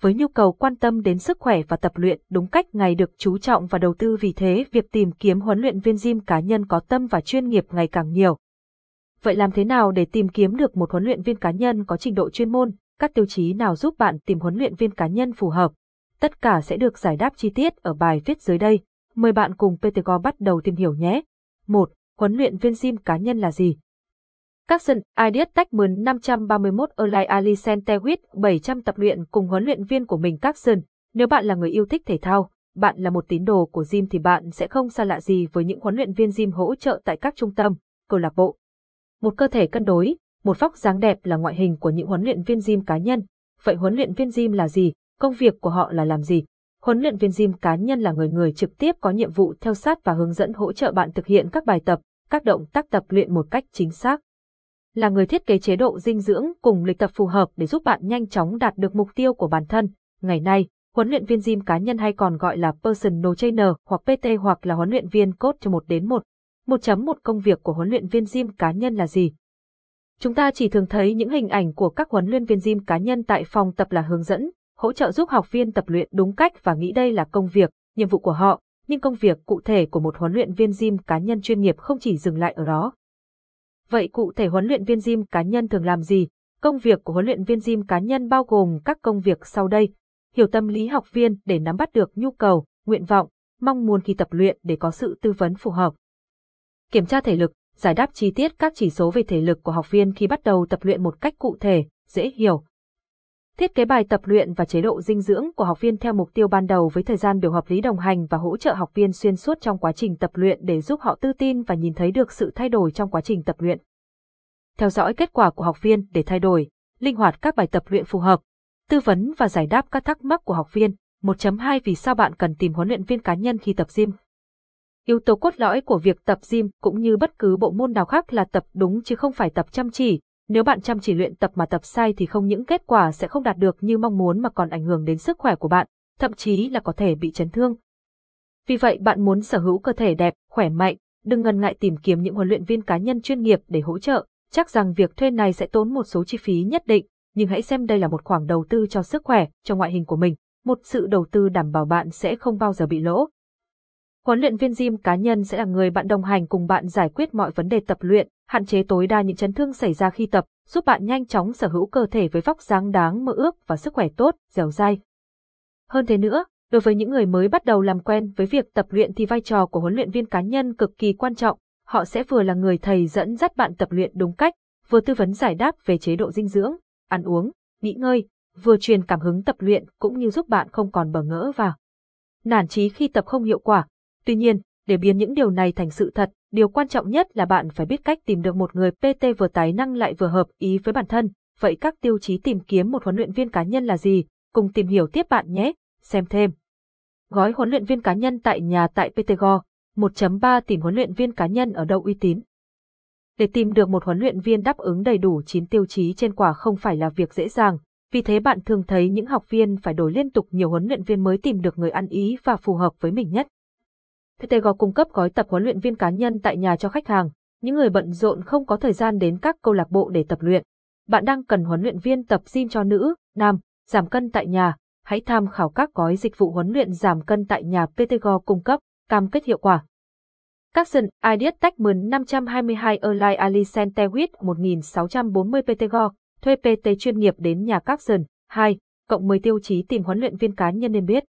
với nhu cầu quan tâm đến sức khỏe và tập luyện đúng cách ngày được chú trọng và đầu tư vì thế việc tìm kiếm huấn luyện viên gym cá nhân có tâm và chuyên nghiệp ngày càng nhiều. Vậy làm thế nào để tìm kiếm được một huấn luyện viên cá nhân có trình độ chuyên môn, các tiêu chí nào giúp bạn tìm huấn luyện viên cá nhân phù hợp? Tất cả sẽ được giải đáp chi tiết ở bài viết dưới đây. Mời bạn cùng PTGO bắt đầu tìm hiểu nhé. 1. Huấn luyện viên gym cá nhân là gì? Capson, Ideas Techman 531 Erlai Ali Sentewit 700 tập luyện cùng huấn luyện viên của mình Capson. Nếu bạn là người yêu thích thể thao, bạn là một tín đồ của gym thì bạn sẽ không xa lạ gì với những huấn luyện viên gym hỗ trợ tại các trung tâm, câu lạc bộ. Một cơ thể cân đối, một vóc dáng đẹp là ngoại hình của những huấn luyện viên gym cá nhân. Vậy huấn luyện viên gym là gì? Công việc của họ là làm gì? Huấn luyện viên gym cá nhân là người người trực tiếp có nhiệm vụ theo sát và hướng dẫn hỗ trợ bạn thực hiện các bài tập, các động tác tập luyện một cách chính xác là người thiết kế chế độ dinh dưỡng cùng lịch tập phù hợp để giúp bạn nhanh chóng đạt được mục tiêu của bản thân. Ngày nay, huấn luyện viên gym cá nhân hay còn gọi là personal trainer hoặc PT hoặc là huấn luyện viên coach cho một đến một. Một chấm một công việc của huấn luyện viên gym cá nhân là gì? Chúng ta chỉ thường thấy những hình ảnh của các huấn luyện viên gym cá nhân tại phòng tập là hướng dẫn, hỗ trợ giúp học viên tập luyện đúng cách và nghĩ đây là công việc, nhiệm vụ của họ, nhưng công việc cụ thể của một huấn luyện viên gym cá nhân chuyên nghiệp không chỉ dừng lại ở đó. Vậy cụ thể huấn luyện viên gym cá nhân thường làm gì? Công việc của huấn luyện viên gym cá nhân bao gồm các công việc sau đây. Hiểu tâm lý học viên để nắm bắt được nhu cầu, nguyện vọng, mong muốn khi tập luyện để có sự tư vấn phù hợp. Kiểm tra thể lực, giải đáp chi tiết các chỉ số về thể lực của học viên khi bắt đầu tập luyện một cách cụ thể, dễ hiểu. Thiết kế bài tập luyện và chế độ dinh dưỡng của học viên theo mục tiêu ban đầu với thời gian biểu hợp lý đồng hành và hỗ trợ học viên xuyên suốt trong quá trình tập luyện để giúp họ tự tin và nhìn thấy được sự thay đổi trong quá trình tập luyện. Theo dõi kết quả của học viên để thay đổi, linh hoạt các bài tập luyện phù hợp, tư vấn và giải đáp các thắc mắc của học viên. 1.2 Vì sao bạn cần tìm huấn luyện viên cá nhân khi tập gym? Yếu tố cốt lõi của việc tập gym cũng như bất cứ bộ môn nào khác là tập đúng chứ không phải tập chăm chỉ, nếu bạn chăm chỉ luyện tập mà tập sai thì không những kết quả sẽ không đạt được như mong muốn mà còn ảnh hưởng đến sức khỏe của bạn, thậm chí là có thể bị chấn thương. Vì vậy bạn muốn sở hữu cơ thể đẹp, khỏe mạnh, đừng ngần ngại tìm kiếm những huấn luyện viên cá nhân chuyên nghiệp để hỗ trợ, chắc rằng việc thuê này sẽ tốn một số chi phí nhất định, nhưng hãy xem đây là một khoản đầu tư cho sức khỏe, cho ngoại hình của mình, một sự đầu tư đảm bảo bạn sẽ không bao giờ bị lỗ. Huấn luyện viên gym cá nhân sẽ là người bạn đồng hành cùng bạn giải quyết mọi vấn đề tập luyện, hạn chế tối đa những chấn thương xảy ra khi tập, giúp bạn nhanh chóng sở hữu cơ thể với vóc dáng đáng mơ ước và sức khỏe tốt, dẻo dai. Hơn thế nữa, đối với những người mới bắt đầu làm quen với việc tập luyện thì vai trò của huấn luyện viên cá nhân cực kỳ quan trọng, họ sẽ vừa là người thầy dẫn dắt bạn tập luyện đúng cách, vừa tư vấn giải đáp về chế độ dinh dưỡng, ăn uống, nghỉ ngơi, vừa truyền cảm hứng tập luyện cũng như giúp bạn không còn bỡ ngỡ và nản chí khi tập không hiệu quả. Tuy nhiên, để biến những điều này thành sự thật, điều quan trọng nhất là bạn phải biết cách tìm được một người PT vừa tài năng lại vừa hợp ý với bản thân. Vậy các tiêu chí tìm kiếm một huấn luyện viên cá nhân là gì? Cùng tìm hiểu tiếp bạn nhé. Xem thêm. Gói huấn luyện viên cá nhân tại nhà tại PTGO. 1.3 Tìm huấn luyện viên cá nhân ở đâu uy tín. Để tìm được một huấn luyện viên đáp ứng đầy đủ 9 tiêu chí trên quả không phải là việc dễ dàng, vì thế bạn thường thấy những học viên phải đổi liên tục nhiều huấn luyện viên mới tìm được người ăn ý và phù hợp với mình nhất. PTG cung cấp gói tập huấn luyện viên cá nhân tại nhà cho khách hàng, những người bận rộn không có thời gian đến các câu lạc bộ để tập luyện. Bạn đang cần huấn luyện viên tập gym cho nữ, nam, giảm cân tại nhà, hãy tham khảo các gói dịch vụ huấn luyện giảm cân tại nhà PTG cung cấp, cam kết hiệu quả. Capson, Ideas Techman 522 Erlai Ali Centewit 1640 PTG thuê PT chuyên nghiệp đến nhà Capson, 2, cộng 10 tiêu chí tìm huấn luyện viên cá nhân nên biết.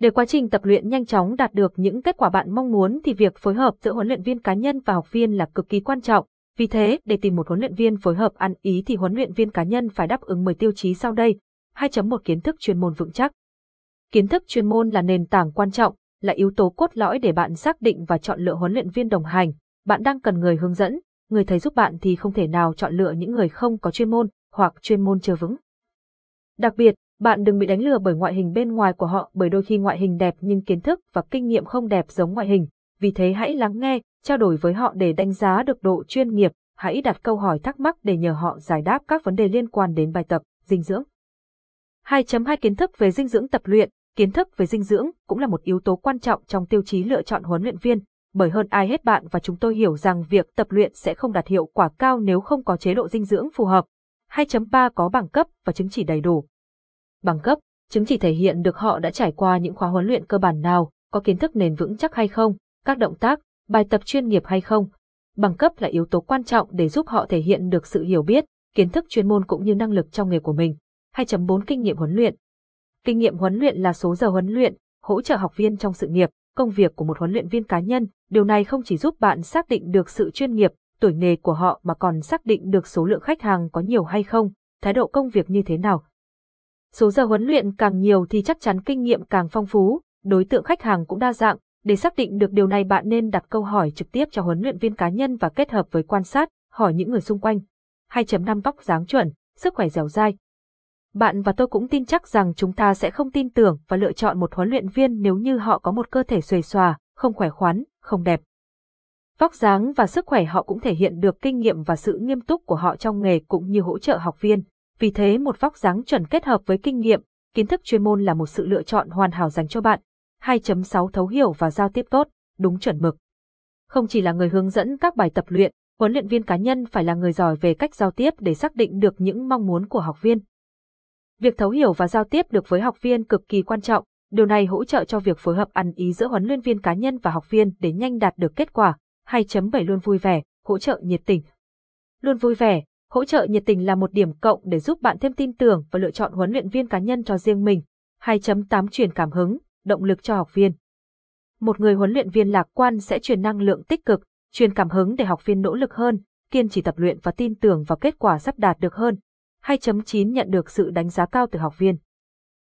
Để quá trình tập luyện nhanh chóng đạt được những kết quả bạn mong muốn thì việc phối hợp giữa huấn luyện viên cá nhân và học viên là cực kỳ quan trọng. Vì thế, để tìm một huấn luyện viên phối hợp ăn ý thì huấn luyện viên cá nhân phải đáp ứng 10 tiêu chí sau đây. 2.1 Kiến thức chuyên môn vững chắc. Kiến thức chuyên môn là nền tảng quan trọng, là yếu tố cốt lõi để bạn xác định và chọn lựa huấn luyện viên đồng hành. Bạn đang cần người hướng dẫn, người thầy giúp bạn thì không thể nào chọn lựa những người không có chuyên môn hoặc chuyên môn chưa vững. Đặc biệt, bạn đừng bị đánh lừa bởi ngoại hình bên ngoài của họ bởi đôi khi ngoại hình đẹp nhưng kiến thức và kinh nghiệm không đẹp giống ngoại hình. Vì thế hãy lắng nghe, trao đổi với họ để đánh giá được độ chuyên nghiệp, hãy đặt câu hỏi thắc mắc để nhờ họ giải đáp các vấn đề liên quan đến bài tập, dinh dưỡng. 2.2 Kiến thức về dinh dưỡng tập luyện, kiến thức về dinh dưỡng cũng là một yếu tố quan trọng trong tiêu chí lựa chọn huấn luyện viên, bởi hơn ai hết bạn và chúng tôi hiểu rằng việc tập luyện sẽ không đạt hiệu quả cao nếu không có chế độ dinh dưỡng phù hợp. 2.3 có bằng cấp và chứng chỉ đầy đủ. Bằng cấp, Chứng chỉ thể hiện được họ đã trải qua những khóa huấn luyện cơ bản nào, có kiến thức nền vững chắc hay không, các động tác, bài tập chuyên nghiệp hay không. Bằng cấp là yếu tố quan trọng để giúp họ thể hiện được sự hiểu biết, kiến thức chuyên môn cũng như năng lực trong nghề của mình. 2.4 Kinh nghiệm huấn luyện Kinh nghiệm huấn luyện là số giờ huấn luyện, hỗ trợ học viên trong sự nghiệp, công việc của một huấn luyện viên cá nhân. Điều này không chỉ giúp bạn xác định được sự chuyên nghiệp, tuổi nghề của họ mà còn xác định được số lượng khách hàng có nhiều hay không, thái độ công việc như thế nào. Số giờ huấn luyện càng nhiều thì chắc chắn kinh nghiệm càng phong phú, đối tượng khách hàng cũng đa dạng. Để xác định được điều này bạn nên đặt câu hỏi trực tiếp cho huấn luyện viên cá nhân và kết hợp với quan sát, hỏi những người xung quanh. 2.5 Vóc dáng chuẩn, sức khỏe dẻo dai. Bạn và tôi cũng tin chắc rằng chúng ta sẽ không tin tưởng và lựa chọn một huấn luyện viên nếu như họ có một cơ thể xuề xòa, không khỏe khoắn, không đẹp. Vóc dáng và sức khỏe họ cũng thể hiện được kinh nghiệm và sự nghiêm túc của họ trong nghề cũng như hỗ trợ học viên. Vì thế một vóc dáng chuẩn kết hợp với kinh nghiệm, kiến thức chuyên môn là một sự lựa chọn hoàn hảo dành cho bạn. 2.6 Thấu hiểu và giao tiếp tốt, đúng chuẩn mực. Không chỉ là người hướng dẫn các bài tập luyện, huấn luyện viên cá nhân phải là người giỏi về cách giao tiếp để xác định được những mong muốn của học viên. Việc thấu hiểu và giao tiếp được với học viên cực kỳ quan trọng, điều này hỗ trợ cho việc phối hợp ăn ý giữa huấn luyện viên cá nhân và học viên để nhanh đạt được kết quả. 2.7 Luôn vui vẻ, hỗ trợ nhiệt tình. Luôn vui vẻ, hỗ trợ nhiệt tình là một điểm cộng để giúp bạn thêm tin tưởng và lựa chọn huấn luyện viên cá nhân cho riêng mình. 2.8 Truyền cảm hứng, động lực cho học viên. Một người huấn luyện viên lạc quan sẽ truyền năng lượng tích cực, truyền cảm hứng để học viên nỗ lực hơn, kiên trì tập luyện và tin tưởng vào kết quả sắp đạt được hơn. 2.9 nhận được sự đánh giá cao từ học viên.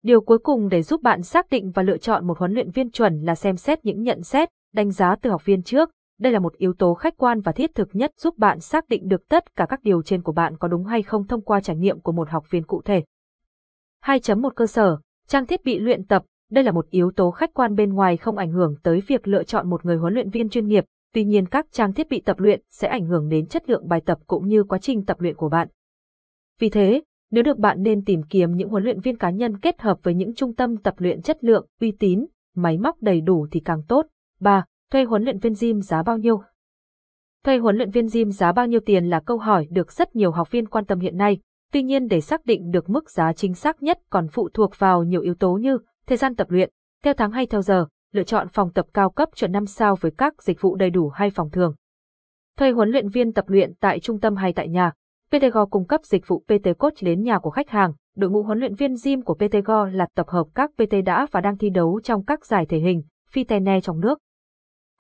Điều cuối cùng để giúp bạn xác định và lựa chọn một huấn luyện viên chuẩn là xem xét những nhận xét, đánh giá từ học viên trước. Đây là một yếu tố khách quan và thiết thực nhất giúp bạn xác định được tất cả các điều trên của bạn có đúng hay không thông qua trải nghiệm của một học viên cụ thể. 2.1 Cơ sở, trang thiết bị luyện tập, đây là một yếu tố khách quan bên ngoài không ảnh hưởng tới việc lựa chọn một người huấn luyện viên chuyên nghiệp, tuy nhiên các trang thiết bị tập luyện sẽ ảnh hưởng đến chất lượng bài tập cũng như quá trình tập luyện của bạn. Vì thế, nếu được bạn nên tìm kiếm những huấn luyện viên cá nhân kết hợp với những trung tâm tập luyện chất lượng, uy tín, máy móc đầy đủ thì càng tốt. 3. Thuê huấn luyện viên gym giá bao nhiêu? Thuê huấn luyện viên gym giá bao nhiêu tiền là câu hỏi được rất nhiều học viên quan tâm hiện nay. Tuy nhiên để xác định được mức giá chính xác nhất còn phụ thuộc vào nhiều yếu tố như thời gian tập luyện, theo tháng hay theo giờ, lựa chọn phòng tập cao cấp chuẩn 5 sao với các dịch vụ đầy đủ hay phòng thường. Thuê huấn luyện viên tập luyện tại trung tâm hay tại nhà, PTGO cung cấp dịch vụ PT Coach đến nhà của khách hàng. Đội ngũ huấn luyện viên gym của PTGO là tập hợp các PT đã và đang thi đấu trong các giải thể hình, phi tene trong nước.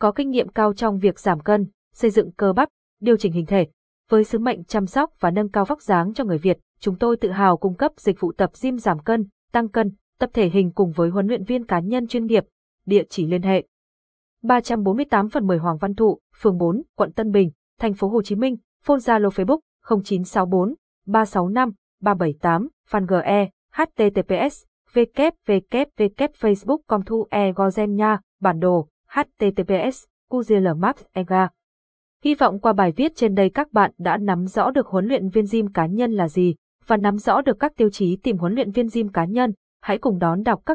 Có kinh nghiệm cao trong việc giảm cân, xây dựng cơ bắp, điều chỉnh hình thể. Với sứ mệnh chăm sóc và nâng cao vóc dáng cho người Việt, chúng tôi tự hào cung cấp dịch vụ tập gym giảm cân, tăng cân, tập thể hình cùng với huấn luyện viên cá nhân chuyên nghiệp. Địa chỉ liên hệ 348 phần 10 Hoàng Văn Thụ, phường 4, quận Tân Bình, thành phố Hồ Chí Minh, phone Zalo Facebook 0964 365 378, fan GE, https, www.facebook.com thu e gozen nha, bản đồ, https, QGL Ega. Hy vọng qua bài viết trên đây các bạn đã nắm rõ được huấn luyện viên gym cá nhân là gì, và nắm rõ được các tiêu chí tìm huấn luyện viên gym cá nhân. Hãy cùng đón đọc các